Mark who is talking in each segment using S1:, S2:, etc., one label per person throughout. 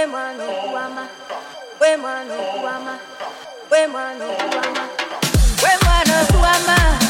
S1: Where Wema no Where Wema no Wama, Wema no Wama, Wema no Wama.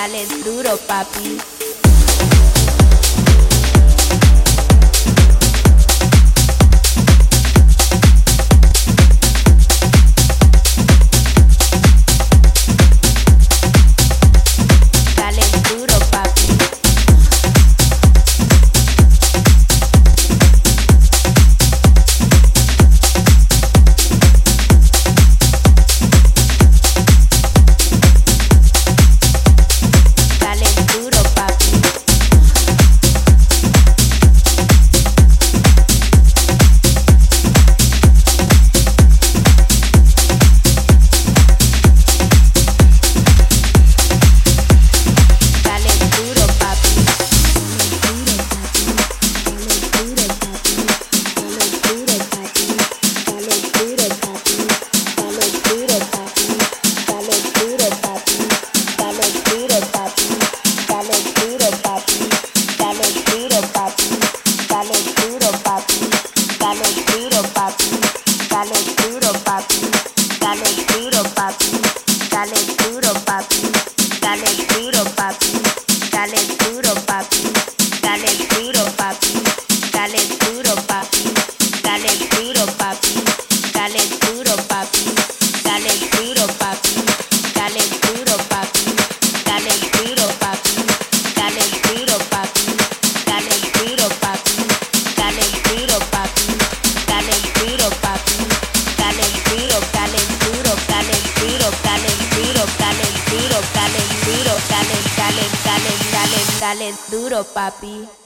S2: dale duro, papi. Dale duro, papi.